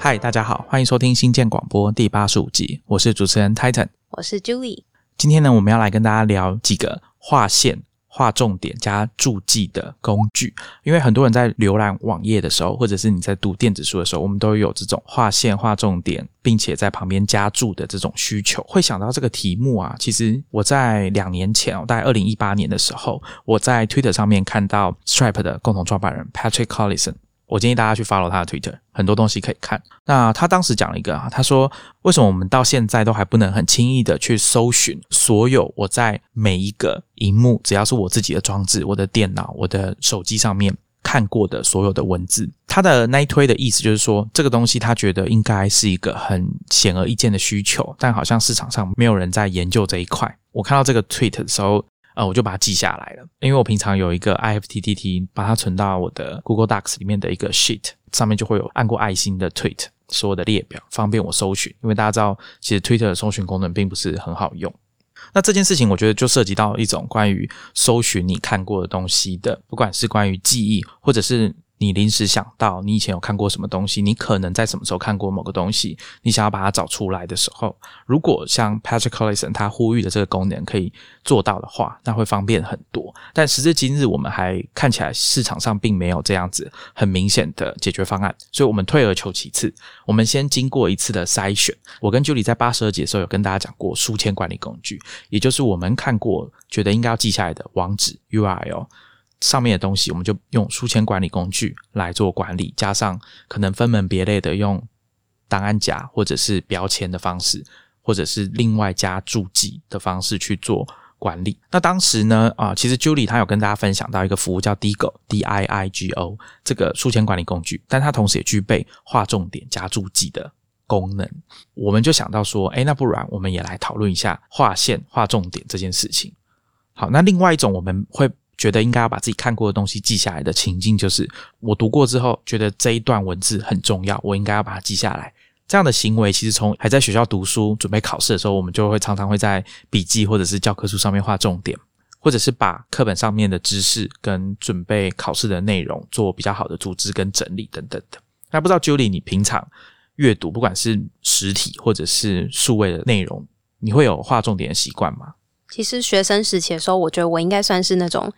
嗨，大家好，欢迎收听新建广播第八十五集，我是主持人 Titan，我是 Julie。今天呢，我们要来跟大家聊几个划线、划重点加注记的工具。因为很多人在浏览网页的时候，或者是你在读电子书的时候，我们都有这种划线、划重点，并且在旁边加注的这种需求。会想到这个题目啊，其实我在两年前哦，大概二零一八年的时候，我在 Twitter 上面看到 Stripe 的共同创办人 Patrick Collison。我建议大家去 follow 他的 Twitter，很多东西可以看。那他当时讲了一个啊，他说为什么我们到现在都还不能很轻易的去搜寻所有我在每一个荧幕，只要是我自己的装置、我的电脑、我的手机上面看过的所有的文字。他的那一推的意思就是说，这个东西他觉得应该是一个很显而易见的需求，但好像市场上没有人在研究这一块。我看到这个 tweet 的时候。啊，我就把它记下来了，因为我平常有一个 IFTTT，把它存到我的 Google Docs 里面的一个 sheet 上面，就会有按过爱心的 tweet 所有的列表，方便我搜寻。因为大家知道，其实 Twitter 的搜寻功能并不是很好用。那这件事情，我觉得就涉及到一种关于搜寻你看过的东西的，不管是关于记忆，或者是。你临时想到你以前有看过什么东西，你可能在什么时候看过某个东西，你想要把它找出来的时候，如果像 Patrick Collison 他呼吁的这个功能可以做到的话，那会方便很多。但时至今日，我们还看起来市场上并没有这样子很明显的解决方案，所以我们退而求其次，我们先经过一次的筛选。我跟 Julie 在八十二节的时候有跟大家讲过书签管理工具，也就是我们看过觉得应该要记下来的网址 URL。上面的东西，我们就用书签管理工具来做管理，加上可能分门别类的用档案夹或者是标签的方式，或者是另外加注记的方式去做管理。那当时呢，啊，其实 Julie 他有跟大家分享到一个服务叫 Digo D I I G O 这个书签管理工具，但它同时也具备划重点加注记的功能。我们就想到说，哎，那不然我们也来讨论一下划线划重点这件事情。好，那另外一种我们会。觉得应该要把自己看过的东西记下来的情境，就是我读过之后，觉得这一段文字很重要，我应该要把它记下来。这样的行为，其实从还在学校读书、准备考试的时候，我们就会常常会在笔记或者是教科书上面画重点，或者是把课本上面的知识跟准备考试的内容做比较好的组织跟整理等等的。那不知道 Julie，你平常阅读，不管是实体或者是数位的内容，你会有画重点的习惯吗？其实学生时期的时候，我觉得我应该算是那种。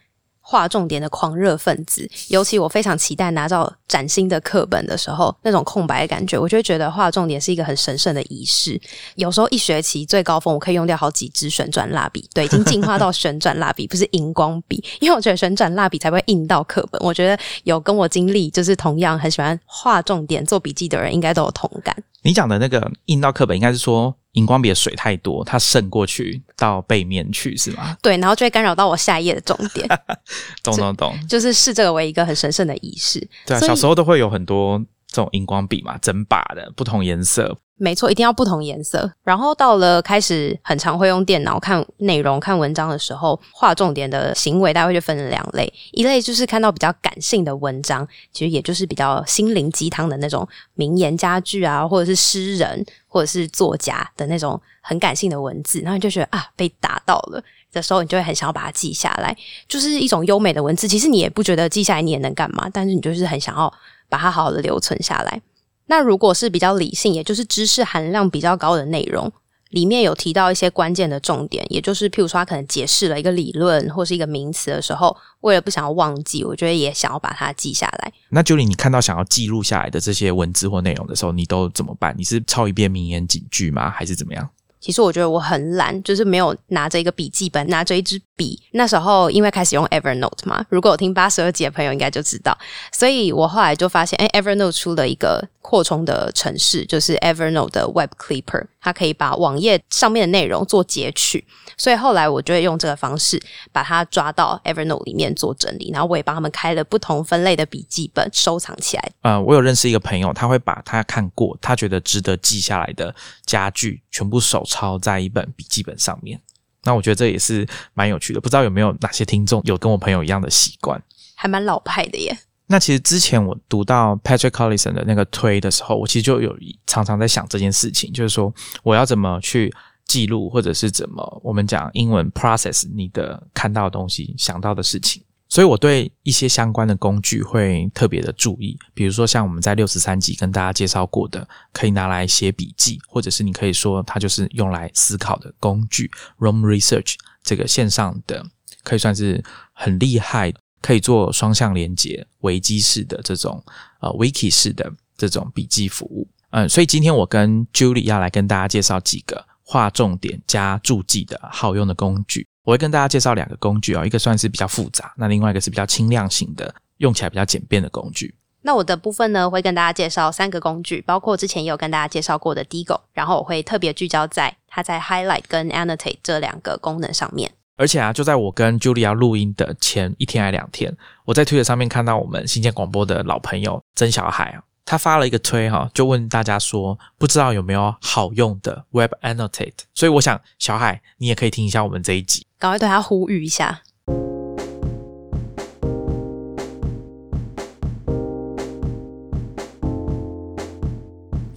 画重点的狂热分子，尤其我非常期待拿到崭新的课本的时候，那种空白的感觉，我就觉得画重点是一个很神圣的仪式。有时候一学期最高峰，我可以用掉好几支旋转蜡笔，对，已经进化到旋转蜡笔，不是荧光笔，因为我觉得旋转蜡笔才会印到课本。我觉得有跟我经历就是同样很喜欢画重点做笔记的人，应该都有同感。你讲的那个印到课本，应该是说。荧光笔的水太多，它渗过去到背面去，是吗？对，然后就会干扰到我下一页的重点。懂懂懂，就是视这个为一个很神圣的仪式。对啊，小时候都会有很多这种荧光笔嘛，整把的不同颜色。没错，一定要不同颜色。然后到了开始很常会用电脑看内容、看文章的时候，画重点的行为大概就分了两类。一类就是看到比较感性的文章，其实也就是比较心灵鸡汤的那种名言佳句啊，或者是诗人或者是作家的那种很感性的文字，然后你就觉得啊被打到了的时候，你就会很想要把它记下来，就是一种优美的文字。其实你也不觉得记下来你也能干嘛，但是你就是很想要把它好好的留存下来。那如果是比较理性，也就是知识含量比较高的内容，里面有提到一些关键的重点，也就是譬如说他可能解释了一个理论或是一个名词的时候，为了不想要忘记，我觉得也想要把它记下来。那 Julie，你看到想要记录下来的这些文字或内容的时候，你都怎么办？你是抄一遍名言警句吗？还是怎么样？其实我觉得我很懒，就是没有拿着一个笔记本，拿着一支笔。那时候因为开始用 Evernote 嘛，如果有听八十二集的朋友应该就知道，所以我后来就发现，哎，Evernote 出了一个扩充的程式，就是 Evernote 的 Web Clipper，它可以把网页上面的内容做截取。所以后来我就会用这个方式把它抓到 Evernote 里面做整理，然后我也帮他们开了不同分类的笔记本收藏起来。呃，我有认识一个朋友，他会把他看过、他觉得值得记下来的家具全部手抄在一本笔记本上面。那我觉得这也是蛮有趣的，不知道有没有哪些听众有跟我朋友一样的习惯？还蛮老派的耶。那其实之前我读到 Patrick Collison 的那个推的时候，我其实就有常常在想这件事情，就是说我要怎么去。记录或者是怎么，我们讲英文 process 你的看到的东西、想到的事情。所以我对一些相关的工具会特别的注意，比如说像我们在六十三集跟大家介绍过的，可以拿来写笔记，或者是你可以说它就是用来思考的工具。Room Research 这个线上的可以算是很厉害，可以做双向连接、维基式的这种呃 Wiki 式的这种笔记服务。嗯，所以今天我跟 Julie 要来跟大家介绍几个画重点加注记的好用的工具。我会跟大家介绍两个工具哦，一个算是比较复杂，那另外一个是比较轻量型的，用起来比较简便的工具。那我的部分呢，会跟大家介绍三个工具，包括之前也有跟大家介绍过的 Digo，然后我会特别聚焦在它在 Highlight 跟 Annotate 这两个功能上面。而且啊，就在我跟 Julia 录音的前一天还两天，我在推特上面看到我们新建广播的老朋友曾小海啊。他发了一个推哈，就问大家说，不知道有没有好用的 Web Annotate？所以我想，小海你也可以听一下我们这一集，赶快对他呼吁一下。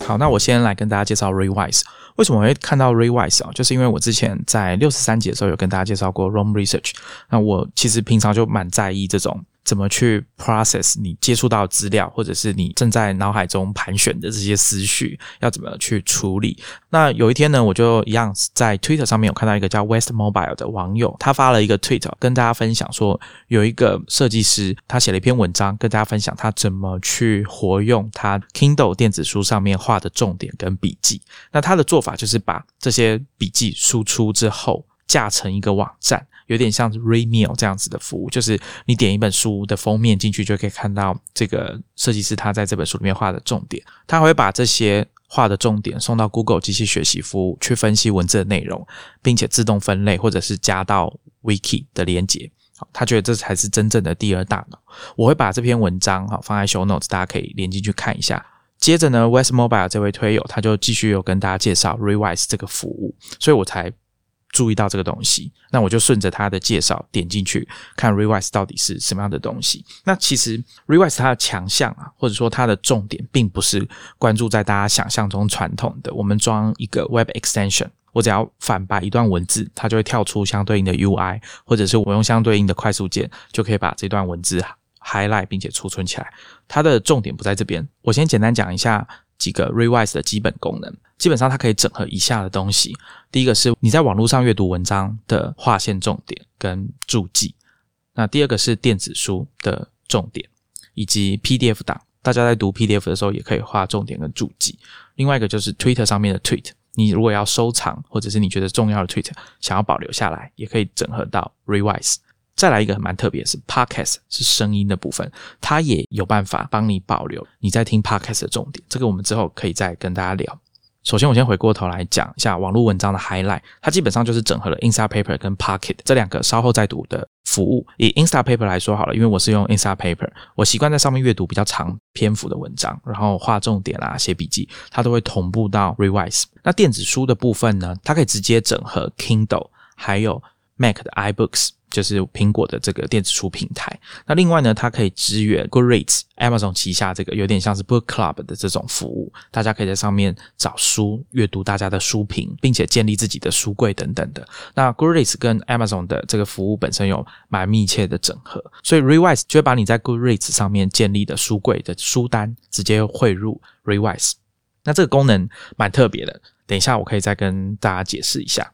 好，那我先来跟大家介绍 Rewise。为什么会看到 Rewise 啊？就是因为我之前在六十三集的时候有跟大家介绍过 Roam Research。那我其实平常就蛮在意这种。怎么去 process 你接触到资料，或者是你正在脑海中盘旋的这些思绪，要怎么去处理？那有一天呢，我就一样在 Twitter 上面有看到一个叫 West Mobile 的网友，他发了一个 Tweet 跟大家分享说，有一个设计师他写了一篇文章，跟大家分享他怎么去活用他 Kindle 电子书上面画的重点跟笔记。那他的做法就是把这些笔记输出之后，架成一个网站。有点像 Read Mail 这样子的服务，就是你点一本书的封面进去，就可以看到这个设计师他在这本书里面画的重点。他会把这些画的重点送到 Google 机器学习服务去分析文字的内容，并且自动分类，或者是加到 Wiki 的连接。他觉得这才是真正的第二大脑。我会把这篇文章哈放在 Show Notes，大家可以连进去看一下。接着呢，West Mobile 这位推友他就继续有跟大家介绍 Rewise 这个服务，所以我才。注意到这个东西，那我就顺着他的介绍点进去看 Rewise 到底是什么样的东西。那其实 Rewise 它的强项啊，或者说它的重点，并不是关注在大家想象中传统的，我们装一个 Web Extension，我只要反白一段文字，它就会跳出相对应的 UI，或者是我用相对应的快速键，就可以把这段文字 highlight 并且储存起来。它的重点不在这边，我先简单讲一下几个 Rewise 的基本功能。基本上它可以整合以下的东西：第一个是你在网络上阅读文章的划线重点跟注记；那第二个是电子书的重点以及 PDF 档，大家在读 PDF 的时候也可以画重点跟注记。另外一个就是 Twitter 上面的 Tweet，你如果要收藏或者是你觉得重要的 Tweet 想要保留下来，也可以整合到 Revise。再来一个蛮特别是 Podcast 是声音的部分，它也有办法帮你保留你在听 Podcast 的重点。这个我们之后可以再跟大家聊。首先，我先回过头来讲一下网络文章的 highlight，它基本上就是整合了 Instapaper 跟 Pocket 这两个稍后再读的服务。以 Instapaper 来说好了，因为我是用 Instapaper，我习惯在上面阅读比较长篇幅的文章，然后画重点啦、写笔记，它都会同步到 Revise。那电子书的部分呢，它可以直接整合 Kindle，还有 Mac 的 iBooks。就是苹果的这个电子书平台。那另外呢，它可以支援 Goodreads、Amazon 旗下这个有点像是 Book Club 的这种服务。大家可以在上面找书，阅读大家的书评，并且建立自己的书柜等等的。那 Goodreads 跟 Amazon 的这个服务本身有蛮密切的整合，所以 Rewise 就会把你在 Goodreads 上面建立的书柜的书单直接汇入 Rewise。那这个功能蛮特别的，等一下我可以再跟大家解释一下。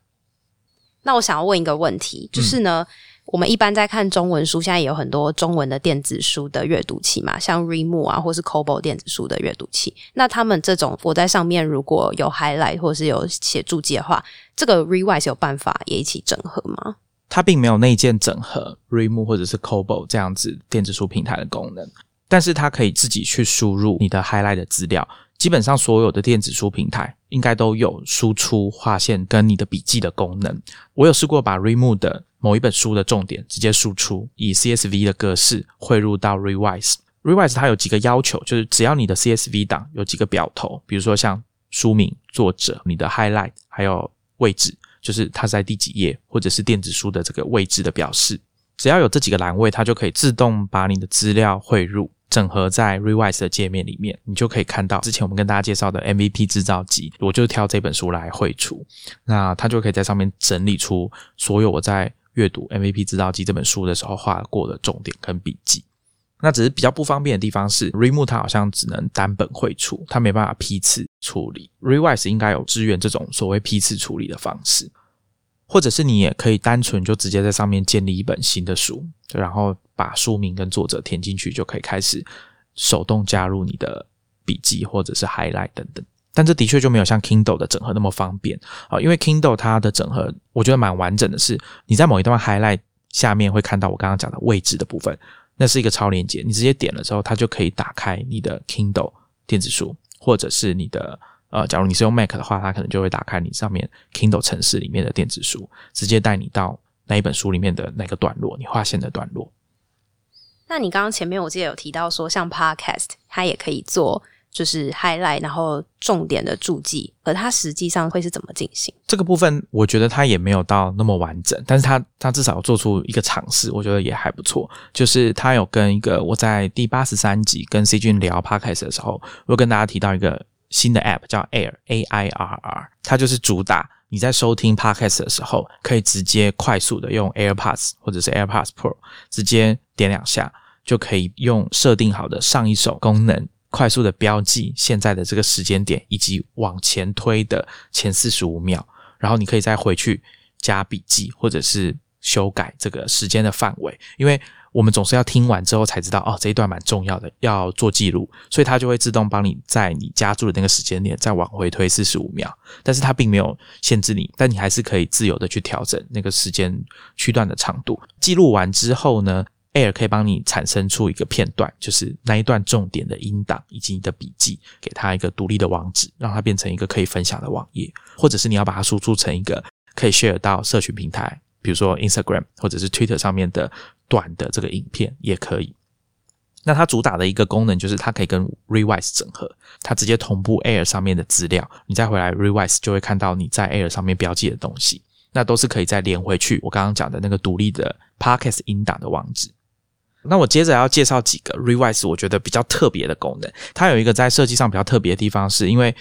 那我想要问一个问题，就是呢？我们一般在看中文书，现在也有很多中文的电子书的阅读器嘛，像 ReMove 啊，或是 Kobo 电子书的阅读器。那他们这种我在上面如果有 highlight 或是有写注记的话，这个 Rewise 有办法也一起整合吗？它并没有内建整合 ReMove 或者是 Kobo 这样子电子书平台的功能，但是它可以自己去输入你的 highlight 的资料。基本上所有的电子书平台应该都有输出划线跟你的笔记的功能。我有试过把 Readmoo 的某一本书的重点直接输出，以 CSV 的格式汇入到 Revise。Revise 它有几个要求，就是只要你的 CSV 档有几个表头，比如说像书名、作者、你的 highlight，还有位置，就是它在第几页，或者是电子书的这个位置的表示，只要有这几个栏位，它就可以自动把你的资料汇入。整合在 Revise 的界面里面，你就可以看到之前我们跟大家介绍的 MVP 制造机，我就挑这本书来绘出，那它就可以在上面整理出所有我在阅读《MVP 制造机》这本书的时候画过的重点跟笔记。那只是比较不方便的地方是，Remo 它好像只能单本绘出，它没办法批次处理。Revise 应该有支援这种所谓批次处理的方式，或者是你也可以单纯就直接在上面建立一本新的书，然后把书名跟作者填进去，就可以开始手动加入你的笔记或者是 highlight 等等。但这的确就没有像 Kindle 的整合那么方便啊，因为 Kindle 它的整合我觉得蛮完整的，是你在某一段 highlight 下面会看到我刚刚讲的位置的部分。那是一个超链接，你直接点了之后，它就可以打开你的 Kindle 电子书，或者是你的呃，假如你是用 Mac 的话，它可能就会打开你上面 Kindle 城市里面的电子书，直接带你到那一本书里面的那个段落，你划线的段落。那你刚刚前面我记得有提到说，像 Podcast 它也可以做。就是 highlight，然后重点的注记，而它实际上会是怎么进行？这个部分我觉得它也没有到那么完整，但是它它至少做出一个尝试，我觉得也还不错。就是它有跟一个我在第八十三集跟 C 君聊 podcast 的时候，我跟大家提到一个新的 app 叫 Air A I R R，它就是主打你在收听 podcast 的时候，可以直接快速的用 AirPods 或者是 AirPods Pro 直接点两下，就可以用设定好的上一首功能。快速的标记现在的这个时间点，以及往前推的前四十五秒，然后你可以再回去加笔记，或者是修改这个时间的范围。因为我们总是要听完之后才知道，哦，这一段蛮重要的，要做记录，所以它就会自动帮你在你加注的那个时间点再往回推四十五秒。但是它并没有限制你，但你还是可以自由的去调整那个时间区段的长度。记录完之后呢？Air 可以帮你产生出一个片段，就是那一段重点的音档以及你的笔记，给它一个独立的网址，让它变成一个可以分享的网页，或者是你要把它输出成一个可以 share 到社群平台，比如说 Instagram 或者是 Twitter 上面的短的这个影片也可以。那它主打的一个功能就是它可以跟 Revise 整合，它直接同步 Air 上面的资料，你再回来 Revise 就会看到你在 Air 上面标记的东西，那都是可以再连回去我刚刚讲的那个独立的 Podcast 音档的网址。那我接着要介绍几个 Revise 我觉得比较特别的功能。它有一个在设计上比较特别的地方，是因为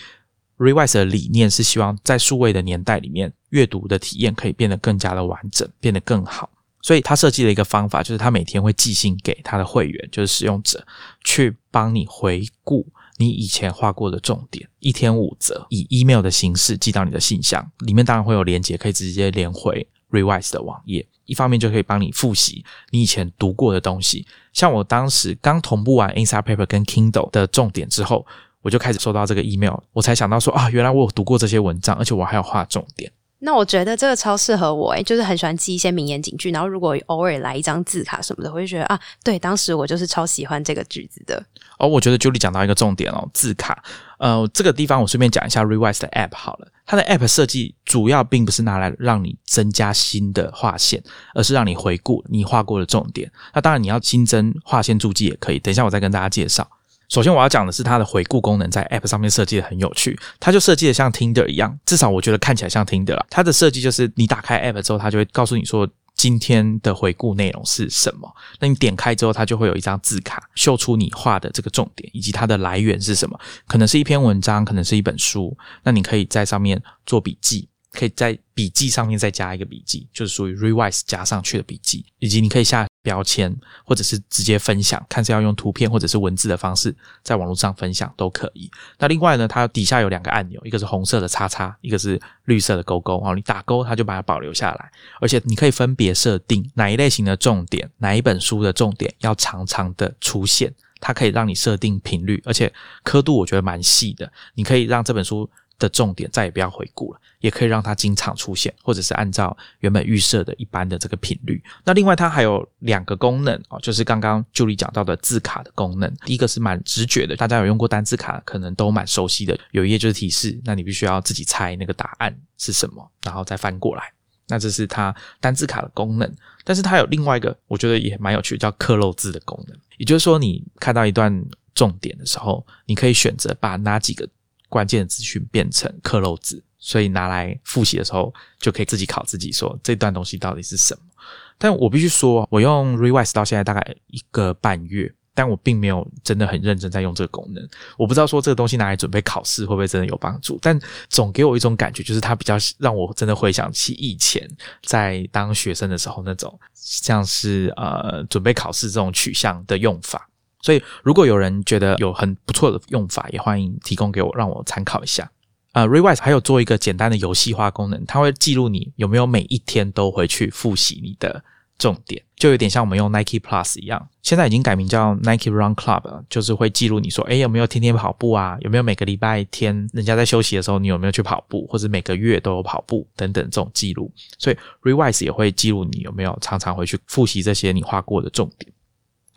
Revise 的理念是希望在数位的年代里面，阅读的体验可以变得更加的完整，变得更好。所以他设计了一个方法，就是他每天会寄信给他的会员，就是使用者，去帮你回顾你以前画过的重点，一天五则，以 email 的形式寄到你的信箱，里面当然会有连接，可以直接连回 Revise 的网页。一方面就可以帮你复习你以前读过的东西，像我当时刚同步完 Inside Paper 跟 Kindle 的重点之后，我就开始收到这个 email，我才想到说啊，原来我有读过这些文章，而且我还有画重点。那我觉得这个超适合我诶，就是很喜欢记一些名言警句，然后如果偶尔来一张字卡什么的，我就觉得啊，对，当时我就是超喜欢这个句子的。哦，我觉得 Julie 讲到一个重点哦，字卡。呃，这个地方我顺便讲一下 Revise 的 App 好了，它的 App 设计主要并不是拿来让你增加新的划线，而是让你回顾你画过的重点。那当然你要新增划线注记也可以，等一下我再跟大家介绍。首先我要讲的是它的回顾功能在 App 上面设计的很有趣，它就设计的像 Tinder 一样，至少我觉得看起来像 Tinder 了。它的设计就是你打开 App 之后，它就会告诉你说今天的回顾内容是什么。那你点开之后，它就会有一张字卡，秀出你画的这个重点以及它的来源是什么，可能是一篇文章，可能是一本书。那你可以在上面做笔记。可以在笔记上面再加一个笔记，就是属于 revise 加上去的笔记，以及你可以下标签，或者是直接分享，看是要用图片或者是文字的方式在网络上分享都可以。那另外呢，它底下有两个按钮，一个是红色的叉叉，一个是绿色的勾勾哦。你打勾，它就把它保留下来，而且你可以分别设定哪一类型的重点，哪一本书的重点要常常的出现，它可以让你设定频率，而且刻度我觉得蛮细的，你可以让这本书。的重点再也不要回顾了，也可以让它经常出现，或者是按照原本预设的一般的这个频率。那另外它还有两个功能哦，就是刚刚 Julie 讲到的字卡的功能。第一个是蛮直觉的，大家有用过单字卡，可能都蛮熟悉的。有一页就是提示，那你必须要自己猜那个答案是什么，然后再翻过来。那这是它单字卡的功能。但是它有另外一个，我觉得也蛮有趣的，叫刻漏字的功能。也就是说，你看到一段重点的时候，你可以选择把哪几个。关键资讯变成刻漏字，所以拿来复习的时候就可以自己考自己，说这段东西到底是什么。但我必须说，我用 Revise 到现在大概一个半月，但我并没有真的很认真在用这个功能。我不知道说这个东西拿来准备考试会不会真的有帮助，但总给我一种感觉，就是它比较让我真的回想起以前在当学生的时候那种像是呃准备考试这种取向的用法。所以如果有人觉得有很不错的用法，也欢迎提供给我，让我参考一下。呃，Revise 还有做一个简单的游戏化功能，它会记录你有没有每一天都回去复习你的重点，就有点像我们用 Nike Plus 一样。现在已经改名叫 Nike Run Club，了就是会记录你说，哎，有没有天天跑步啊？有没有每个礼拜天人家在休息的时候，你有没有去跑步，或者每个月都有跑步等等这种记录。所以 Revise 也会记录你有没有常常回去复习这些你画过的重点。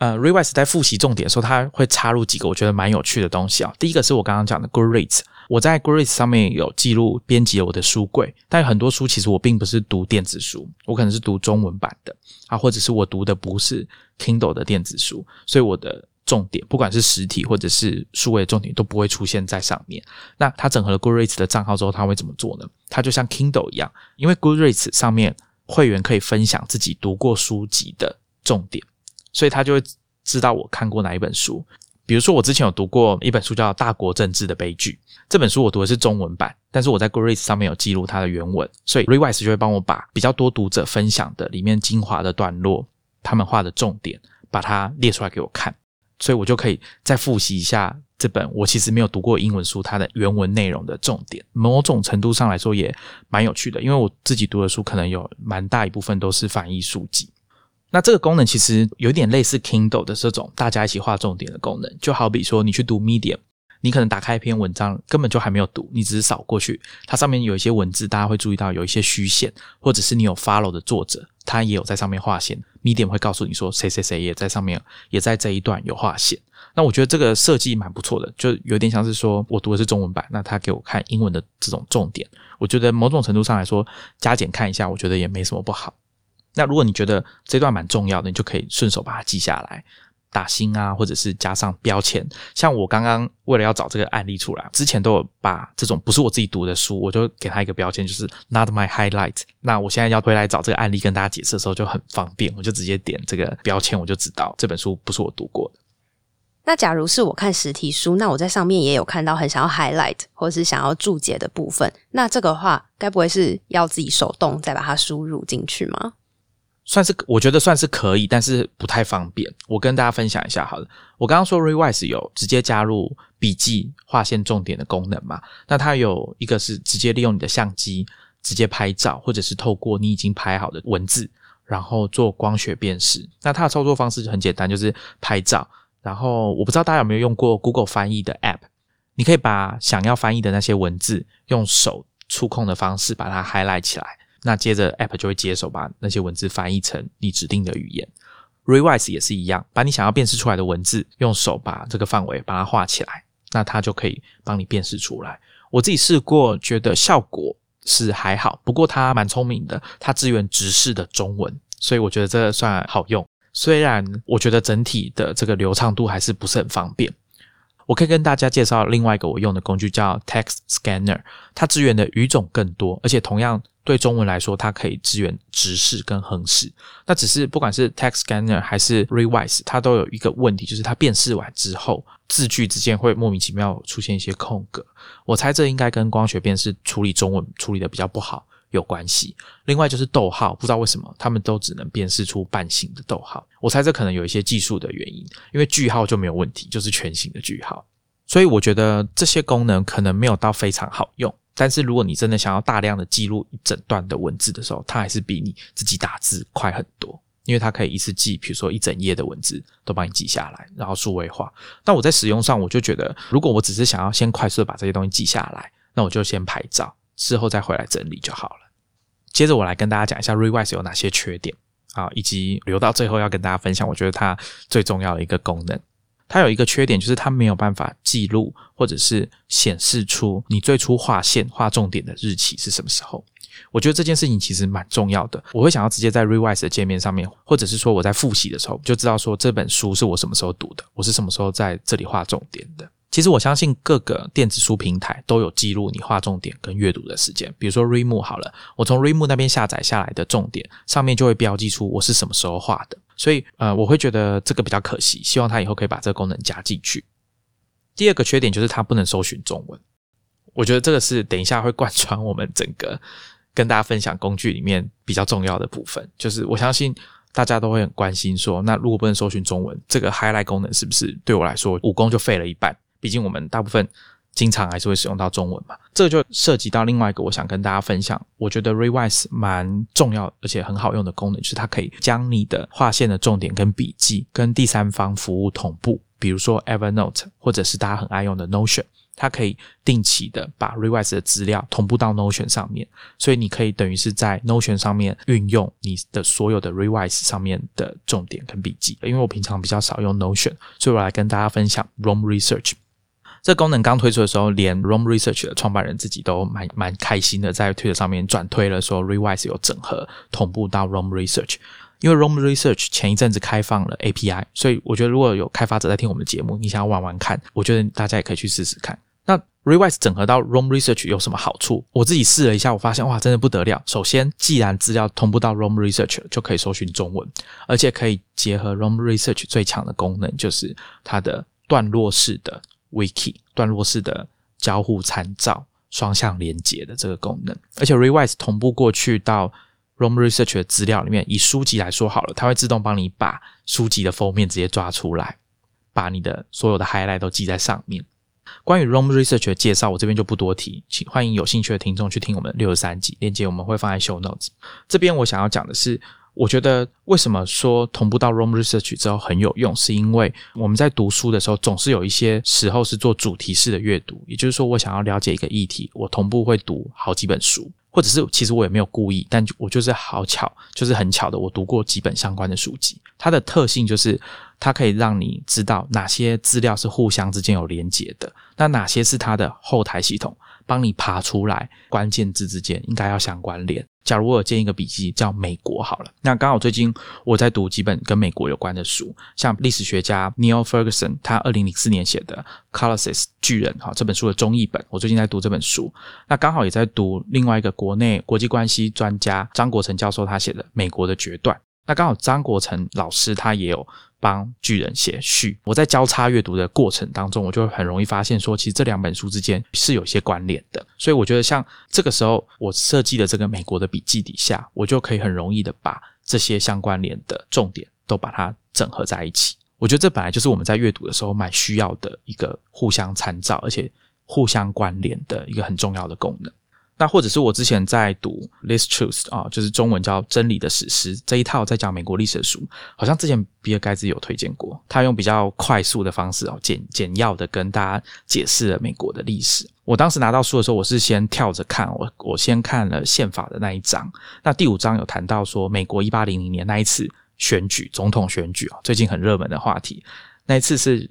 呃，Revise 在复习重点的时候，它会插入几个我觉得蛮有趣的东西啊。第一个是我刚刚讲的 Goodreads。我在 Goodreads 上面有记录编辑了我的书柜，但很多书其实我并不是读电子书，我可能是读中文版的啊，或者是我读的不是 Kindle 的电子书，所以我的重点不管是实体或者是数位重点都不会出现在上面。那它整合了 Goodreads 的账号之后，它会怎么做呢？它就像 Kindle 一样，因为 Goodreads 上面会员可以分享自己读过书籍的重点，所以他就会知道我看过哪一本书。比如说，我之前有读过一本书叫《大国政治的悲剧》，这本书我读的是中文版，但是我在 Goodreads 上面有记录它的原文，所以 Revise 就会帮我把比较多读者分享的里面精华的段落，他们画的重点，把它列出来给我看，所以我就可以再复习一下这本我其实没有读过英文书它的原文内容的重点。某种程度上来说也蛮有趣的，因为我自己读的书可能有蛮大一部分都是翻译书籍。那这个功能其实有点类似 Kindle 的这种大家一起画重点的功能，就好比说你去读 Medium，你可能打开一篇文章根本就还没有读，你只是扫过去，它上面有一些文字，大家会注意到有一些虚线，或者是你有 follow 的作者，他也有在上面划线，Medium 会告诉你说谁谁谁也在上面，也在这一段有划线。那我觉得这个设计蛮不错的，就有点像是说我读的是中文版，那他给我看英文的这种重点，我觉得某种程度上来说加减看一下，我觉得也没什么不好。那如果你觉得这段蛮重要的，你就可以顺手把它记下来，打星啊，或者是加上标签。像我刚刚为了要找这个案例出来，之前都有把这种不是我自己读的书，我就给他一个标签，就是 Not my highlight。那我现在要回来找这个案例跟大家解释的时候就很方便，我就直接点这个标签，我就知道这本书不是我读过的。那假如是我看实体书，那我在上面也有看到很想要 highlight 或是想要注解的部分，那这个话该不会是要自己手动再把它输入进去吗？算是我觉得算是可以，但是不太方便。我跟大家分享一下好了。我刚刚说 Revise 有直接加入笔记划线重点的功能嘛？那它有一个是直接利用你的相机直接拍照，或者是透过你已经拍好的文字，然后做光学辨识。那它的操作方式就很简单，就是拍照。然后我不知道大家有没有用过 Google 翻译的 App，你可以把想要翻译的那些文字用手触控的方式把它 highlight 起来。那接着，App 就会接手把那些文字翻译成你指定的语言。Revise 也是一样，把你想要辨识出来的文字，用手把这个范围把它画起来，那它就可以帮你辨识出来。我自己试过，觉得效果是还好，不过它蛮聪明的，它支援直视的中文，所以我觉得这算好用。虽然我觉得整体的这个流畅度还是不是很方便。我可以跟大家介绍另外一个我用的工具，叫 Text Scanner，它支援的语种更多，而且同样。对中文来说，它可以支援直视跟横视。那只是不管是 Text Scanner 还是 Revise，它都有一个问题，就是它辨识完之后，字句之间会莫名其妙出现一些空格。我猜这应该跟光学辨识处理中文处理的比较不好有关系。另外就是逗号，不知道为什么他们都只能辨识出半形的逗号。我猜这可能有一些技术的原因，因为句号就没有问题，就是全形的句号。所以我觉得这些功能可能没有到非常好用。但是如果你真的想要大量的记录一整段的文字的时候，它还是比你自己打字快很多，因为它可以一次记，比如说一整页的文字都帮你记下来，然后数位化。那我在使用上，我就觉得，如果我只是想要先快速的把这些东西记下来，那我就先拍照，之后再回来整理就好了。接着我来跟大家讲一下 Revise 有哪些缺点啊，以及留到最后要跟大家分享，我觉得它最重要的一个功能。它有一个缺点，就是它没有办法记录或者是显示出你最初划线、划重点的日期是什么时候。我觉得这件事情其实蛮重要的。我会想要直接在 Revise 的界面上面，或者是说我在复习的时候，就知道说这本书是我什么时候读的，我是什么时候在这里画重点的。其实我相信各个电子书平台都有记录你画重点跟阅读的时间。比如说 Remove 好了，我从 Remove 那边下载下来的重点上面就会标记出我是什么时候画的。所以呃，我会觉得这个比较可惜，希望它以后可以把这个功能加进去。第二个缺点就是它不能搜寻中文，我觉得这个是等一下会贯穿我们整个跟大家分享工具里面比较重要的部分。就是我相信大家都会很关心说，那如果不能搜寻中文，这个 highlight 功能是不是对我来说武功就废了一半？毕竟我们大部分。经常还是会使用到中文嘛，这就涉及到另外一个我想跟大家分享，我觉得 Revise 蛮重要而且很好用的功能，就是它可以将你的划线的重点跟笔记跟第三方服务同步，比如说 Evernote 或者是大家很爱用的 Notion，它可以定期的把 Revise 的资料同步到 Notion 上面，所以你可以等于是在 Notion 上面运用你的所有的 Revise 上面的重点跟笔记。因为我平常比较少用 Notion，所以我来跟大家分享 Room Research。这功能刚推出的时候，连 Room Research 的创办人自己都蛮蛮开心的，在推特上面转推了说 Rewise 有整合同步到 Room Research。因为 Room Research 前一阵子开放了 API，所以我觉得如果有开发者在听我们的节目，你想要玩玩看，我觉得大家也可以去试试看。那 Rewise 整合到 Room Research 有什么好处？我自己试了一下，我发现哇，真的不得了。首先，既然资料同步到 Room Research 就可以搜寻中文，而且可以结合 Room Research 最强的功能，就是它的段落式的。Wiki 段落式的交互参照、双向连接的这个功能，而且 Revise 同步过去到 Room Research 的资料里面。以书籍来说好了，它会自动帮你把书籍的封面直接抓出来，把你的所有的 highlight 都记在上面。关于 Room Research 的介绍，我这边就不多提，请欢迎有兴趣的听众去听我们六十三集链接，我们会放在 Show Notes。这边我想要讲的是。我觉得为什么说同步到 Room Research 之后很有用，是因为我们在读书的时候，总是有一些时候是做主题式的阅读。也就是说，我想要了解一个议题，我同步会读好几本书，或者是其实我也没有故意，但我就是好巧，就是很巧的，我读过几本相关的书籍。它的特性就是它可以让你知道哪些资料是互相之间有连接的，那哪些是它的后台系统帮你爬出来，关键字之间应该要相关联。假如我有建一个笔记叫美国好了，那刚好最近我在读几本跟美国有关的书，像历史学家 Neil Ferguson 他二零零四年写的《Colossus 巨人》哈这本书的中译本，我最近在读这本书，那刚好也在读另外一个国内国际关系专家张国成教授他写的《美国的决断》，那刚好张国成老师他也有。帮巨人写序，我在交叉阅读的过程当中，我就会很容易发现说，其实这两本书之间是有些关联的。所以我觉得，像这个时候我设计的这个美国的笔记底下，我就可以很容易的把这些相关联的重点都把它整合在一起。我觉得这本来就是我们在阅读的时候蛮需要的一个互相参照，而且互相关联的一个很重要的功能。那或者是我之前在读《This Truth》啊，就是中文叫《真理的史诗》这一套在讲美国历史的书，好像之前比尔盖茨有推荐过。他用比较快速的方式哦，简简要的跟大家解释了美国的历史。我当时拿到书的时候，我是先跳着看，我我先看了宪法的那一章。那第五章有谈到说，美国一八零零年那一次选举，总统选举啊，最近很热门的话题。那一次是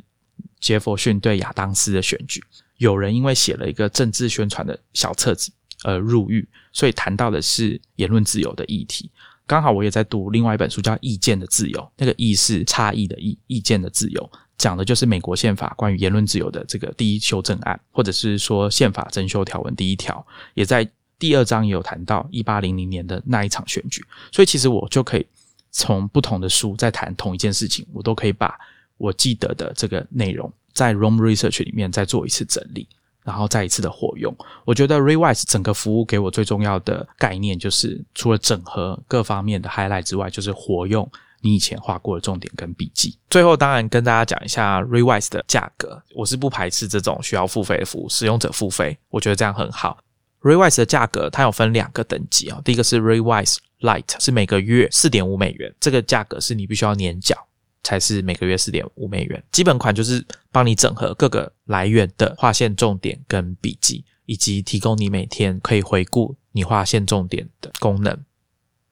杰弗逊对亚当斯的选举，有人因为写了一个政治宣传的小册子。呃，入狱，所以谈到的是言论自由的议题。刚好我也在读另外一本书，叫《意见的自由》，那个“意”是差异的“意”，意见的自由，讲的就是美国宪法关于言论自由的这个第一修正案，或者是说宪法增修条文第一条，也在第二章也有谈到一八零零年的那一场选举。所以其实我就可以从不同的书在谈同一件事情，我都可以把我记得的这个内容在 Room Research 里面再做一次整理。然后再一次的活用，我觉得 Revise 整个服务给我最重要的概念就是，除了整合各方面的 highlight 之外，就是活用你以前画过的重点跟笔记。最后，当然跟大家讲一下 Revise 的价格，我是不排斥这种需要付费的服务，使用者付费，我觉得这样很好。Revise 的价格它有分两个等级啊，第一个是 Revise Lite，是每个月四点五美元，这个价格是你必须要年缴。才是每个月四点五美元，基本款就是帮你整合各个来源的划线重点跟笔记，以及提供你每天可以回顾你划线重点的功能。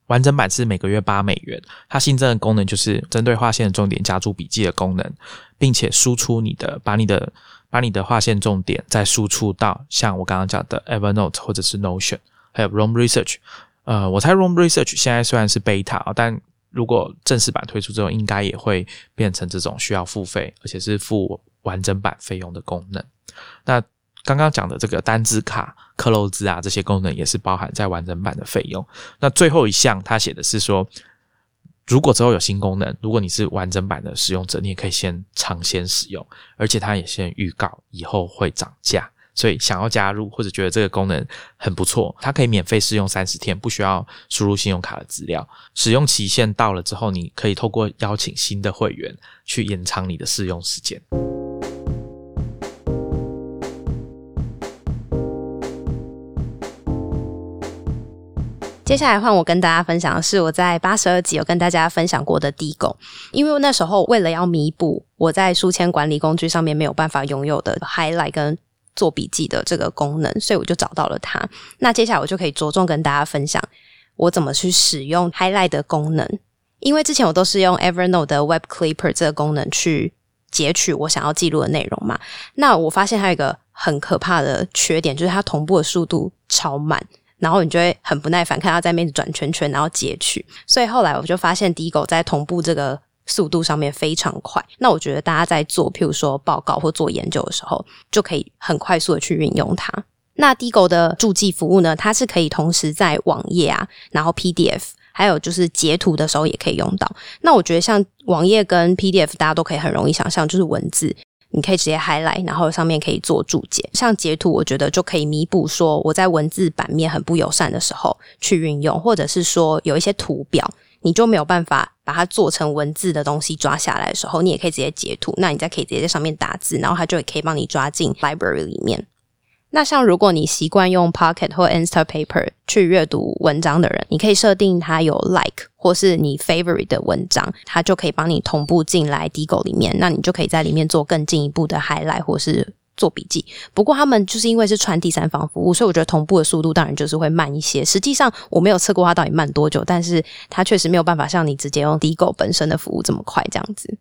完整版是每个月八美元，它新增的功能就是针对划线的重点加注笔记的功能，并且输出你的把你的把你的划线重点再输出到像我刚刚讲的 Evernote 或者是 Notion，还有 Room Research。呃，我猜 Room Research 现在虽然是 beta，但如果正式版推出之后，应该也会变成这种需要付费，而且是付完整版费用的功能。那刚刚讲的这个单字卡、克漏字啊，这些功能也是包含在完整版的费用。那最后一项，他写的是说如果之后有新功能，如果你是完整版的使用者，你也可以先尝鲜使用，而且它也先预告以后会涨价。所以想要加入或者觉得这个功能很不错，它可以免费试用三十天，不需要输入信用卡的资料。使用期限到了之后，你可以透过邀请新的会员去延长你的试用时间。接下来换我跟大家分享的是我在八十二集有跟大家分享过的 D 狗，因为那时候为了要弥补我在书签管理工具上面没有办法拥有的 highlight 跟做笔记的这个功能，所以我就找到了它。那接下来我就可以着重跟大家分享我怎么去使用 Highlight 的功能。因为之前我都是用 Evernote 的 Web Clipper 这个功能去截取我想要记录的内容嘛。那我发现它有一个很可怕的缺点，就是它同步的速度超慢，然后你就会很不耐烦，看它在那边转圈圈，然后截取。所以后来我就发现 D 狗在同步这个。速度上面非常快，那我觉得大家在做，譬如说报告或做研究的时候，就可以很快速的去运用它。那 Digo 的注记服务呢，它是可以同时在网页啊，然后 PDF，还有就是截图的时候也可以用到。那我觉得像网页跟 PDF，大家都可以很容易想象，就是文字你可以直接 highlight，然后上面可以做注解。像截图，我觉得就可以弥补说我在文字版面很不友善的时候去运用，或者是说有一些图表。你就没有办法把它做成文字的东西抓下来的时候，你也可以直接截图，那你再可以直接在上面打字，然后它就可以帮你抓进 library 里面。那像如果你习惯用 Pocket 或 Instapaper 去阅读文章的人，你可以设定它有 like 或是你 favorite 的文章，它就可以帮你同步进来 d i g o 里面，那你就可以在里面做更进一步的 highlight 或是。做笔记，不过他们就是因为是穿第三方服务，所以我觉得同步的速度当然就是会慢一些。实际上我没有测过它到底慢多久，但是它确实没有办法像你直接用 d i g o 本身的服务这么快这样子。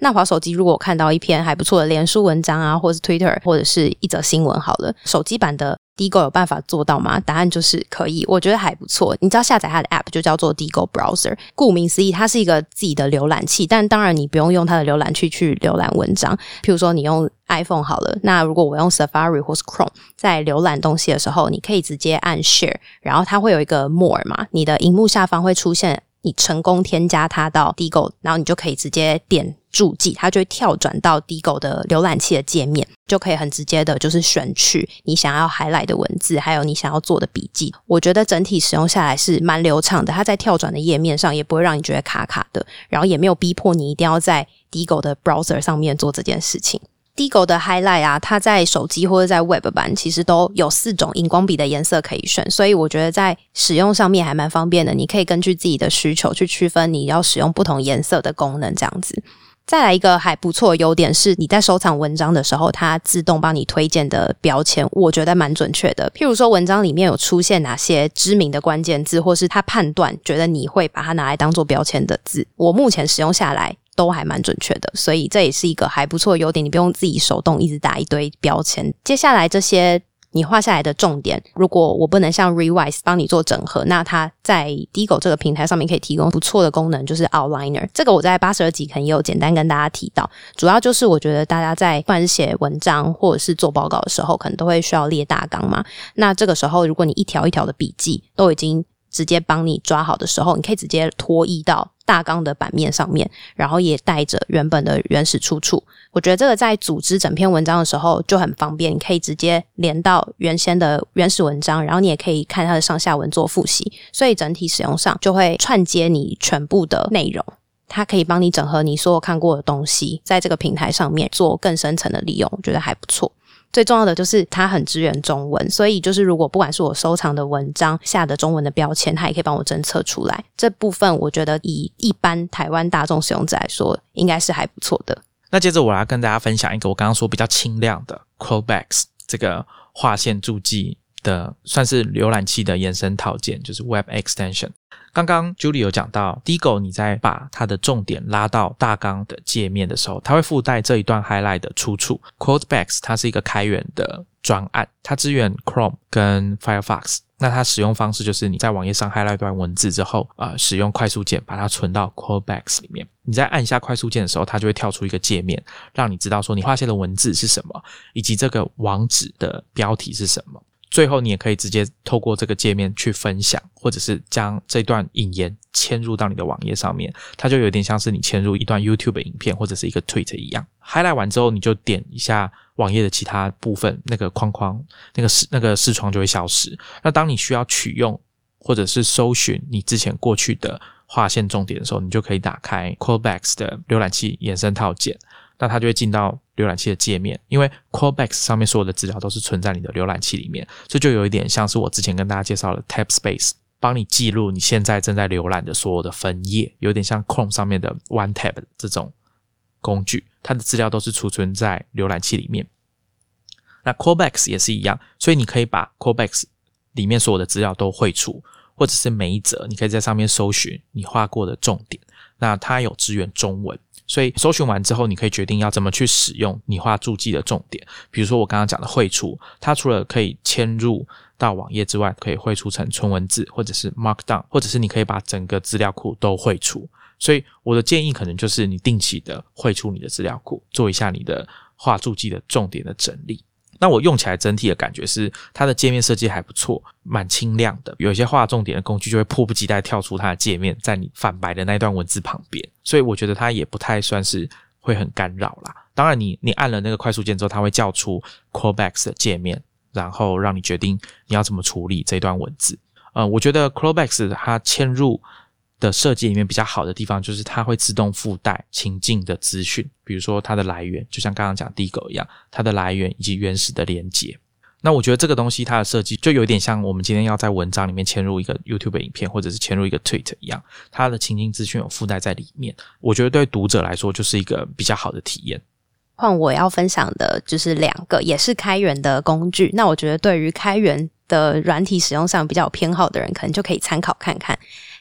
那滑手机，如果我看到一篇还不错的连书文章啊，或是 Twitter，或者是一则新闻，好了，手机版的 Digo 有办法做到吗？答案就是可以，我觉得还不错。你知道下载它的 App 就叫做 Digo Browser，顾名思义，它是一个自己的浏览器。但当然，你不用用它的浏览器去浏览文章。譬如说，你用 iPhone 好了，那如果我用 Safari 或是 Chrome 在浏览东西的时候，你可以直接按 Share，然后它会有一个 More 嘛，你的荧幕下方会出现。你成功添加它到 d i g o 然后你就可以直接点注记，它就会跳转到 d i g o 的浏览器的界面，就可以很直接的，就是选取你想要 highlight 的文字，还有你想要做的笔记。我觉得整体使用下来是蛮流畅的，它在跳转的页面上也不会让你觉得卡卡的，然后也没有逼迫你一定要在 d i g o 的 browser 上面做这件事情。D 狗的 Highlight 啊，它在手机或者在 Web 版其实都有四种荧光笔的颜色可以选，所以我觉得在使用上面还蛮方便的。你可以根据自己的需求去区分你要使用不同颜色的功能，这样子。再来一个还不错优点是，你在收藏文章的时候，它自动帮你推荐的标签，我觉得蛮准确的。譬如说，文章里面有出现哪些知名的关键字，或是它判断觉得你会把它拿来当做标签的字，我目前使用下来。都还蛮准确的，所以这也是一个还不错优点。你不用自己手动一直打一堆标签。接下来这些你画下来的重点，如果我不能像 Revise 帮你做整合，那它在 d i g o 这个平台上面可以提供不错的功能，就是 Outliner。这个我在八十二集可能也有简单跟大家提到。主要就是我觉得大家在不管是写文章或者是做报告的时候，可能都会需要列大纲嘛。那这个时候，如果你一条一条的笔记都已经直接帮你抓好的时候，你可以直接拖移到。大纲的版面上面，然后也带着原本的原始出处。我觉得这个在组织整篇文章的时候就很方便，你可以直接连到原先的原始文章，然后你也可以看它的上下文做复习，所以整体使用上就会串接你全部的内容。它可以帮你整合你所有看过的东西，在这个平台上面做更深层的利用，我觉得还不错。最重要的就是它很支援中文，所以就是如果不管是我收藏的文章下的中文的标签，它也可以帮我侦测出来。这部分我觉得以一般台湾大众使用者来说，应该是还不错的。那接着我来跟大家分享一个我刚刚说比较轻量的 Quotex 这个划线注记的，算是浏览器的延伸套件，就是 Web Extension。刚刚 Julie 有讲到，Digo 你在把它的重点拉到大纲的界面的时候，它会附带这一段 highlight 的出处。Quotebacks 它是一个开源的专案，它支援 Chrome 跟 Firefox。那它使用方式就是你在网页上 highlight 一段文字之后，啊，使用快速键把它存到 Quotebacks 里面。你在按下快速键的时候，它就会跳出一个界面，让你知道说你划线的文字是什么，以及这个网址的标题是什么。最后，你也可以直接透过这个界面去分享，或者是将这段引言嵌入到你的网页上面，它就有点像是你嵌入一段 YouTube 影片或者是一个 Tweet 一样。highlight 完之后，你就点一下网页的其他部分，那个框框、那个视那个视窗就会消失。那当你需要取用或者是搜寻你之前过去的划线重点的时候，你就可以打开 Callbacks 的浏览器延伸套件。那它就会进到浏览器的界面，因为 Callbacks 上面所有的资料都是存在你的浏览器里面，这就有一点像是我之前跟大家介绍的 Tab Space，帮你记录你现在正在浏览的所有的分页，有点像 Chrome 上面的 One Tab 这种工具，它的资料都是储存在浏览器里面。那 Callbacks 也是一样，所以你可以把 Callbacks 里面所有的资料都汇出，或者是每一则你可以在上面搜寻你画过的重点，那它有支援中文。所以搜寻完之后，你可以决定要怎么去使用你画注记的重点。比如说我刚刚讲的绘出，它除了可以嵌入到网页之外，可以绘出成纯文字，或者是 Markdown，或者是你可以把整个资料库都绘出。所以我的建议可能就是你定期的绘出你的资料库，做一下你的画注记的重点的整理。那我用起来整体的感觉是，它的界面设计还不错，蛮清亮的。有一些画重点的工具就会迫不及待跳出它的界面，在你反白的那段文字旁边，所以我觉得它也不太算是会很干扰啦。当然，你你按了那个快速键之后，它会叫出 Callbacks 的界面，然后让你决定你要怎么处理这段文字。呃，我觉得 Callbacks 它嵌入。的设计里面比较好的地方，就是它会自动附带情境的资讯，比如说它的来源，就像刚刚讲地狗一样，它的来源以及原始的连接。那我觉得这个东西它的设计就有点像我们今天要在文章里面嵌入一个 YouTube 影片，或者是嵌入一个 Tweet 一样，它的情境资讯有附带在里面。我觉得对读者来说就是一个比较好的体验。换我要分享的就是两个也是开源的工具。那我觉得对于开源的软体使用上比较偏好的人，可能就可以参考看看。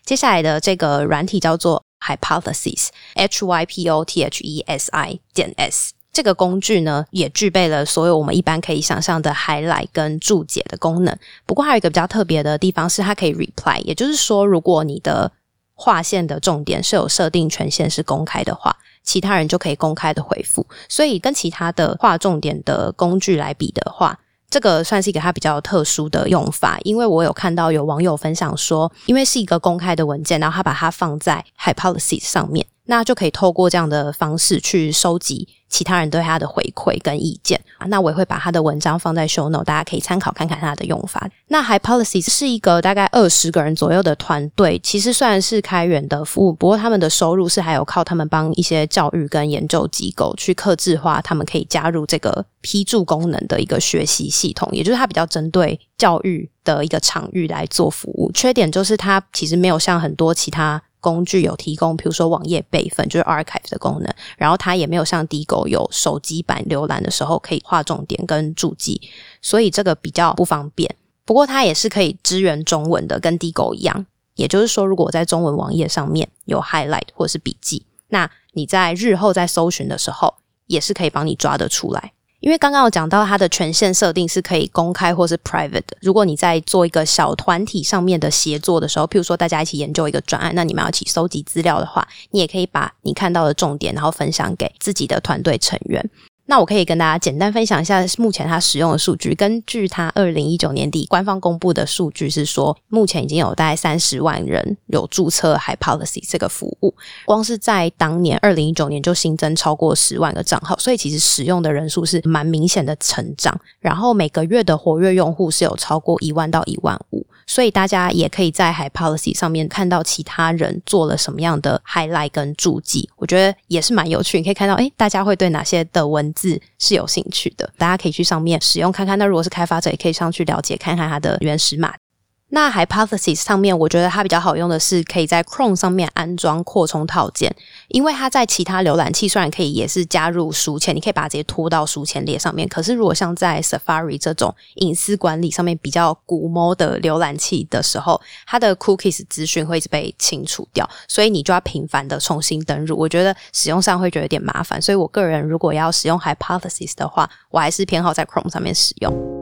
接下来的这个软体叫做 Hypothesis，H Y P O T H E S I 点 S。这个工具呢，也具备了所有我们一般可以想象的 highlight 跟注解的功能。不过，还有一个比较特别的地方是，它可以 reply，也就是说，如果你的划线的重点是有设定权限是公开的话，其他人就可以公开的回复。所以，跟其他的划重点的工具来比的话，这个算是一个它比较特殊的用法，因为我有看到有网友分享说，因为是一个公开的文件，然后他把它放在 Hypothesis 上面，那就可以透过这样的方式去收集。其他人对他的回馈跟意见啊，那我也会把他的文章放在 show note，大家可以参考看看他的用法。那 High Policy 是一个大概二十个人左右的团队，其实虽然是开源的服务，不过他们的收入是还有靠他们帮一些教育跟研究机构去克制化，他们可以加入这个批注功能的一个学习系统，也就是它比较针对教育的一个场域来做服务。缺点就是它其实没有像很多其他。工具有提供，比如说网页备份，就是 archive 的功能。然后它也没有像 Digo 有手机版浏览的时候可以画重点跟注记，所以这个比较不方便。不过它也是可以支援中文的，跟 Digo 一样。也就是说，如果我在中文网页上面有 highlight 或是笔记，那你在日后在搜寻的时候，也是可以帮你抓得出来。因为刚刚有讲到它的权限设定是可以公开或是 private 的。如果你在做一个小团体上面的协作的时候，譬如说大家一起研究一个专案，那你们要一起收集资料的话，你也可以把你看到的重点，然后分享给自己的团队成员。那我可以跟大家简单分享一下目前它使用的数据。根据它二零一九年底官方公布的数据是说，目前已经有大概三十万人有注册 High Policy 这个服务。光是在当年二零一九年就新增超过十万个账号，所以其实使用的人数是蛮明显的成长。然后每个月的活跃用户是有超过一万到一万五。所以大家也可以在 High Policy 上面看到其他人做了什么样的 highlight 跟注记，我觉得也是蛮有趣。你可以看到，诶，大家会对哪些的文字是有兴趣的，大家可以去上面使用看看。那如果是开发者，也可以上去了解看看它的原始码。那 Hypothesis 上面，我觉得它比较好用的是可以在 Chrome 上面安装扩充套件，因为它在其他浏览器虽然可以也是加入书签，你可以把它直接拖到书签列上面。可是如果像在 Safari 这种隐私管理上面比较古摸的浏览器的时候，它的 Cookies 资讯会一直被清除掉，所以你就要频繁的重新登录。我觉得使用上会觉得有点麻烦，所以我个人如果要使用 Hypothesis 的话，我还是偏好在 Chrome 上面使用。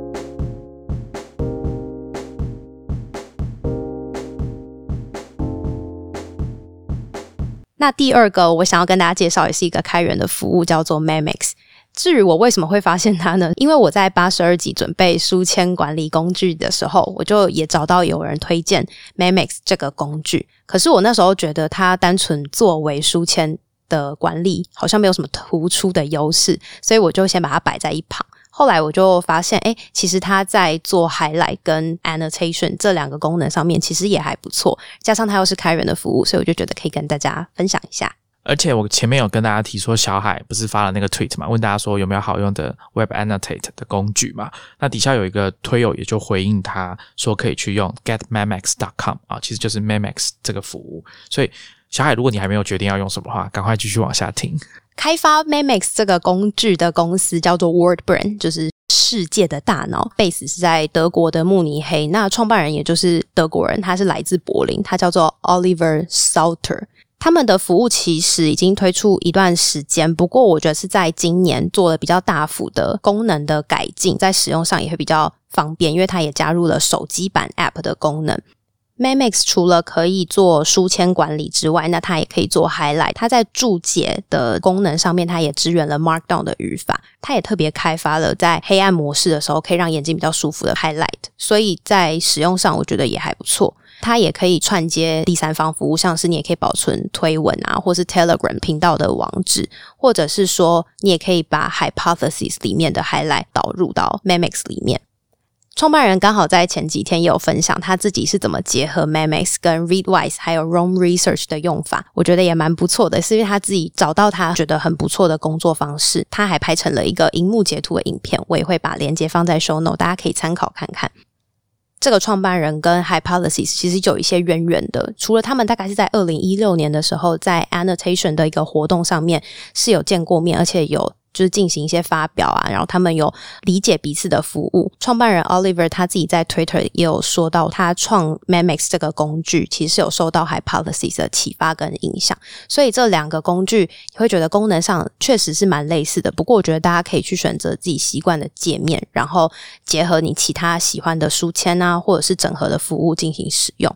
那第二个我想要跟大家介绍，也是一个开源的服务，叫做 Memex。至于我为什么会发现它呢？因为我在八十二集准备书签管理工具的时候，我就也找到有人推荐 Memex 这个工具。可是我那时候觉得它单纯作为书签的管理，好像没有什么突出的优势，所以我就先把它摆在一旁。后来我就发现，哎，其实它在做 highlight 跟 annotation 这两个功能上面，其实也还不错。加上它又是开源的服务，所以我就觉得可以跟大家分享一下。而且我前面有跟大家提说，小海不是发了那个 tweet 嘛，问大家说有没有好用的 web annotate 的工具嘛？那底下有一个推友也就回应他说可以去用 getmemex.com 啊，其实就是 memex 这个服务。所以小海，如果你还没有决定要用什么的话，赶快继续往下听。开发 memex 这个工具的公司叫做 WordBrain，就是世界的大脑，base 是在德国的慕尼黑。那创办人也就是德国人，他是来自柏林，他叫做 Oliver Salter。他们的服务其实已经推出一段时间，不过我觉得是在今年做了比较大幅的功能的改进，在使用上也会比较方便，因为它也加入了手机版 App 的功能。Memex 除了可以做书签管理之外，那它也可以做 Highlight。它在注解的功能上面，它也支援了 Markdown 的语法。它也特别开发了在黑暗模式的时候可以让眼睛比较舒服的 Highlight。所以在使用上，我觉得也还不错。它也可以串接第三方服务，像是你也可以保存推文啊，或是 Telegram 频道的网址，或者是说你也可以把 Hypothesis 里面的 Highlight 导入到 Memex 里面。创办人刚好在前几天也有分享他自己是怎么结合 Memex 跟 Readwise 还有 Roam Research 的用法，我觉得也蛮不错的，是因为他自己找到他觉得很不错的工作方式。他还拍成了一个荧幕截图的影片，我也会把链接放在 Show Note，大家可以参考看看。这个创办人跟 Hypothesis 其实有一些渊源的，除了他们大概是在二零一六年的时候，在 Annotation 的一个活动上面是有见过面，而且有。就是进行一些发表啊，然后他们有理解彼此的服务。创办人 Oliver 他自己在 Twitter 也有说到，他创 Memex 这个工具其实有受到 Hypothesis 的启发跟影响。所以这两个工具，你会觉得功能上确实是蛮类似的。不过我觉得大家可以去选择自己习惯的界面，然后结合你其他喜欢的书签啊，或者是整合的服务进行使用。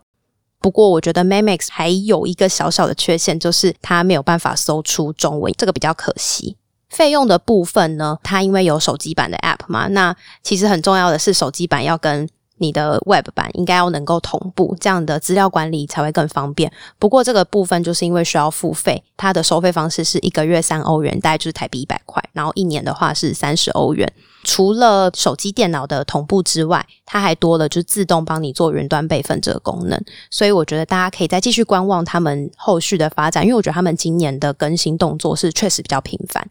不过我觉得 Memex 还有一个小小的缺陷，就是它没有办法搜出中文，这个比较可惜。费用的部分呢，它因为有手机版的 App 嘛，那其实很重要的是手机版要跟你的 Web 版应该要能够同步，这样的资料管理才会更方便。不过这个部分就是因为需要付费，它的收费方式是一个月三欧元，大概就是台币一百块，然后一年的话是三十欧元。除了手机电脑的同步之外，它还多了就自动帮你做云端备份这个功能。所以我觉得大家可以再继续观望他们后续的发展，因为我觉得他们今年的更新动作是确实比较频繁。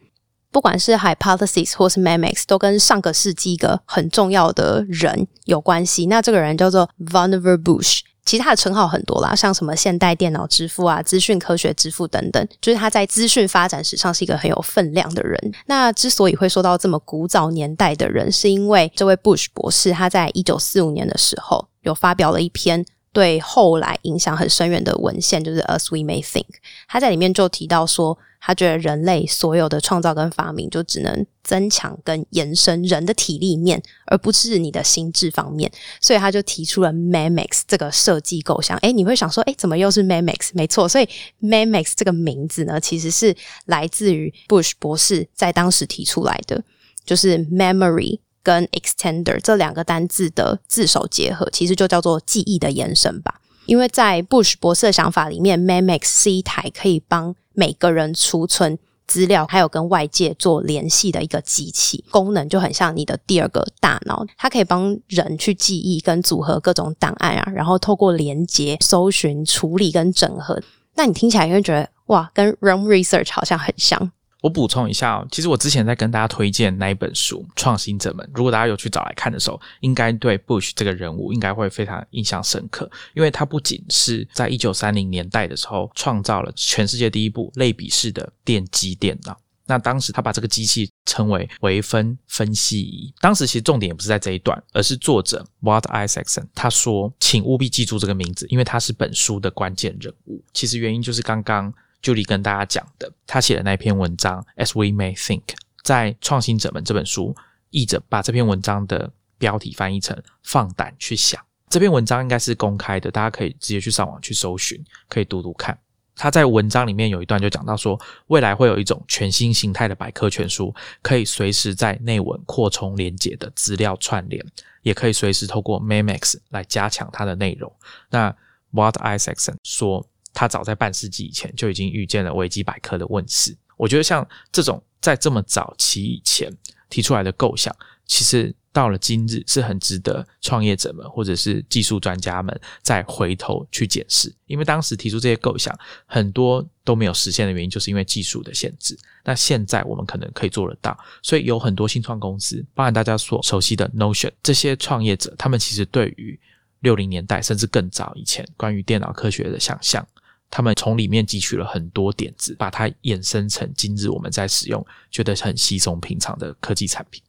不管是 Hypothesis 或是 Memex，都跟上个世纪一个很重要的人有关系。那这个人叫做 Vannevar Bush，其他的称号很多啦，像什么现代电脑之父啊、资讯科学之父等等，就是他在资讯发展史上是一个很有分量的人。那之所以会说到这么古早年代的人，是因为这位 Bush 博士他在一九四五年的时候有发表了一篇。对后来影响很深远的文献，就是《As We May Think》，他在里面就提到说，他觉得人类所有的创造跟发明，就只能增强跟延伸人的体力面，而不是你的心智方面。所以他就提出了 Memex 这个设计构想。哎，你会想说，哎，怎么又是 Memex？没错，所以 Memex 这个名字呢，其实是来自于 Bush 博士在当时提出来的，就是 Memory。跟 extender 这两个单字的字首结合，其实就叫做记忆的延伸吧。因为在 Bush 博士的想法里面，Memex 是一台可以帮每个人储存资料，还有跟外界做联系的一个机器，功能就很像你的第二个大脑，它可以帮人去记忆跟组合各种档案啊，然后透过连接、搜寻、处理跟整合。那你听起来会觉得哇，跟 rom Research 好像很像。我补充一下哦，其实我之前在跟大家推荐那一本书《创新者们》，如果大家有去找来看的时候，应该对 Bush 这个人物应该会非常印象深刻，因为他不仅是在一九三零年代的时候创造了全世界第一部类比式的电机电脑。那当时他把这个机器称为微分分析仪。当时其实重点也不是在这一段，而是作者 Walt Isaacson 他说：“请务必记住这个名字，因为他是本书的关键人物。”其实原因就是刚刚。就里跟大家讲的，他写的那篇文章，As We May Think，在《创新者们》这本书，译者把这篇文章的标题翻译成“放胆去想”。这篇文章应该是公开的，大家可以直接去上网去搜寻，可以读读看。他在文章里面有一段就讲到说，未来会有一种全新形态的百科全书，可以随时在内文扩充连接的资料串联，也可以随时透过 Memex 来加强它的内容。那 What Isaacson 说，他早在半世纪以前就已经预见了维基百科的问世。我觉得像这种在这么早期以前提出来的构想，其实。到了今日，是很值得创业者们或者是技术专家们再回头去检视，因为当时提出这些构想，很多都没有实现的原因，就是因为技术的限制。那现在我们可能可以做得到，所以有很多新创公司，包含大家所熟悉的 Notion，这些创业者，他们其实对于六零年代甚至更早以前关于电脑科学的想象，他们从里面汲取了很多点子，把它衍生成今日我们在使用觉得很稀松平常的科技产品。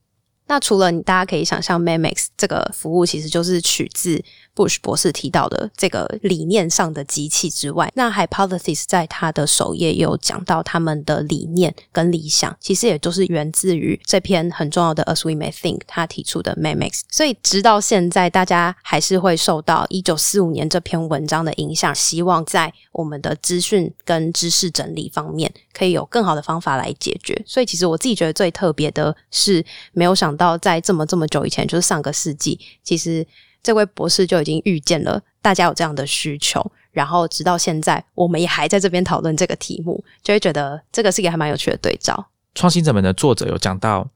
那除了你，大家可以想象，Memex 这个服务其实就是取自 Bush 博士提到的这个理念上的机器之外，那 Hypothesis 在他的首页有讲到他们的理念跟理想，其实也都是源自于这篇很重要的 As We May Think 他提出的 Memex。所以直到现在，大家还是会受到一九四五年这篇文章的影响，希望在我们的资讯跟知识整理方面，可以有更好的方法来解决。所以其实我自己觉得最特别的是，没有想到。在这么这么久以前，就是上个世纪，其实这位博士就已经预见了大家有这样的需求，然后直到现在，我们也还在这边讨论这个题目，就会觉得这个是一个还蛮有趣的对照。创新者们的作者有讲到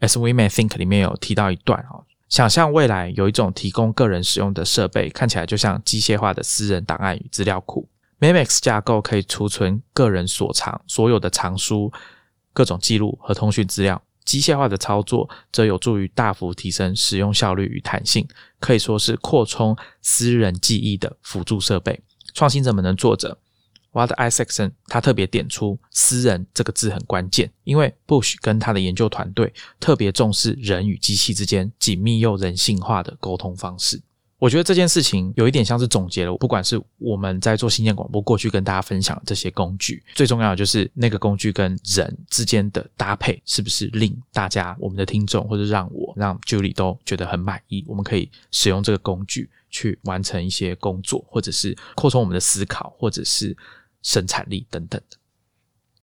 ，As We May Think 里面有提到一段哦，想象未来有一种提供个人使用的设备，看起来就像机械化的私人档案与资料库。Memex 架构可以储存个人所藏所有的藏书、各种记录和通讯资料。机械化的操作则有助于大幅提升使用效率与弹性，可以说是扩充私人记忆的辅助设备。创新者们的作者 Walt Isaacson 他特别点出“私人”这个字很关键，因为 Bush 跟他的研究团队特别重视人与机器之间紧密又人性化的沟通方式。我觉得这件事情有一点像是总结了，不管是我们在做新建广播过去跟大家分享这些工具，最重要的就是那个工具跟人之间的搭配，是不是令大家、我们的听众或者让我、让 Julie 都觉得很满意？我们可以使用这个工具去完成一些工作，或者是扩充我们的思考，或者是生产力等等的。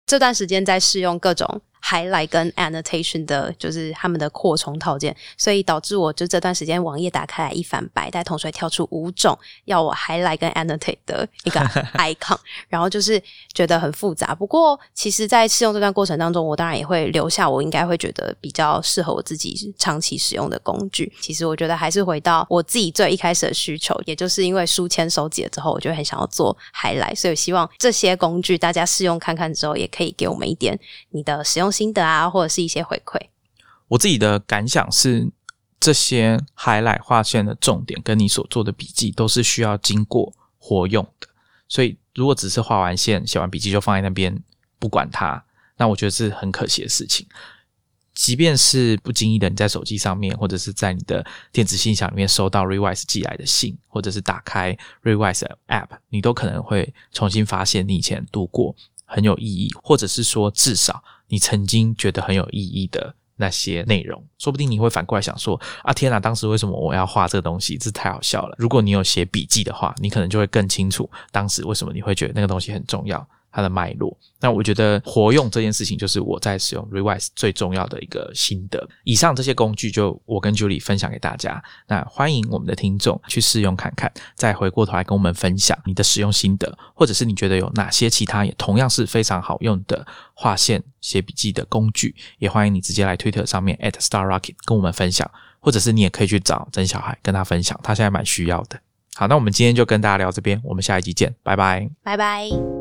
这段时间在试用各种。Highlight 跟 annotation 的，就是他们的扩充套件，所以导致我就这段时间网页打开来一反白，但同时会跳出五种要我 highlight 跟 annotate 的一个 icon，然后就是觉得很复杂。不过，其实，在试用这段过程当中，我当然也会留下我应该会觉得比较适合我自己长期使用的工具。其实，我觉得还是回到我自己最一开始的需求，也就是因为书签收集了之后，我就很想要做 highlight，所以希望这些工具大家试用看看之后，也可以给我们一点你的使用。心得啊，或者是一些回馈。我自己的感想是，这些 highlight 划线的重点，跟你所做的笔记都是需要经过活用的。所以，如果只是画完线、写完笔记就放在那边不管它，那我觉得是很可惜的事情。即便是不经意的，你在手机上面，或者是在你的电子信箱里面收到 Revise 寄来的信，或者是打开 Revise App，你都可能会重新发现你以前读过很有意义，或者是说至少。你曾经觉得很有意义的那些内容，说不定你会反过来想说：啊，天哪！当时为什么我要画这个东西？这太好笑了。如果你有写笔记的话，你可能就会更清楚当时为什么你会觉得那个东西很重要。它的脉络，那我觉得活用这件事情就是我在使用 Revise 最重要的一个心得。以上这些工具就我跟 Julie 分享给大家，那欢迎我们的听众去试用看看，再回过头来跟我们分享你的使用心得，或者是你觉得有哪些其他也同样是非常好用的划线写笔记的工具，也欢迎你直接来 Twitter 上面 at Star Rocket 跟我们分享，或者是你也可以去找曾小孩跟他分享，他现在蛮需要的。好，那我们今天就跟大家聊这边，我们下一集见，拜拜，拜拜。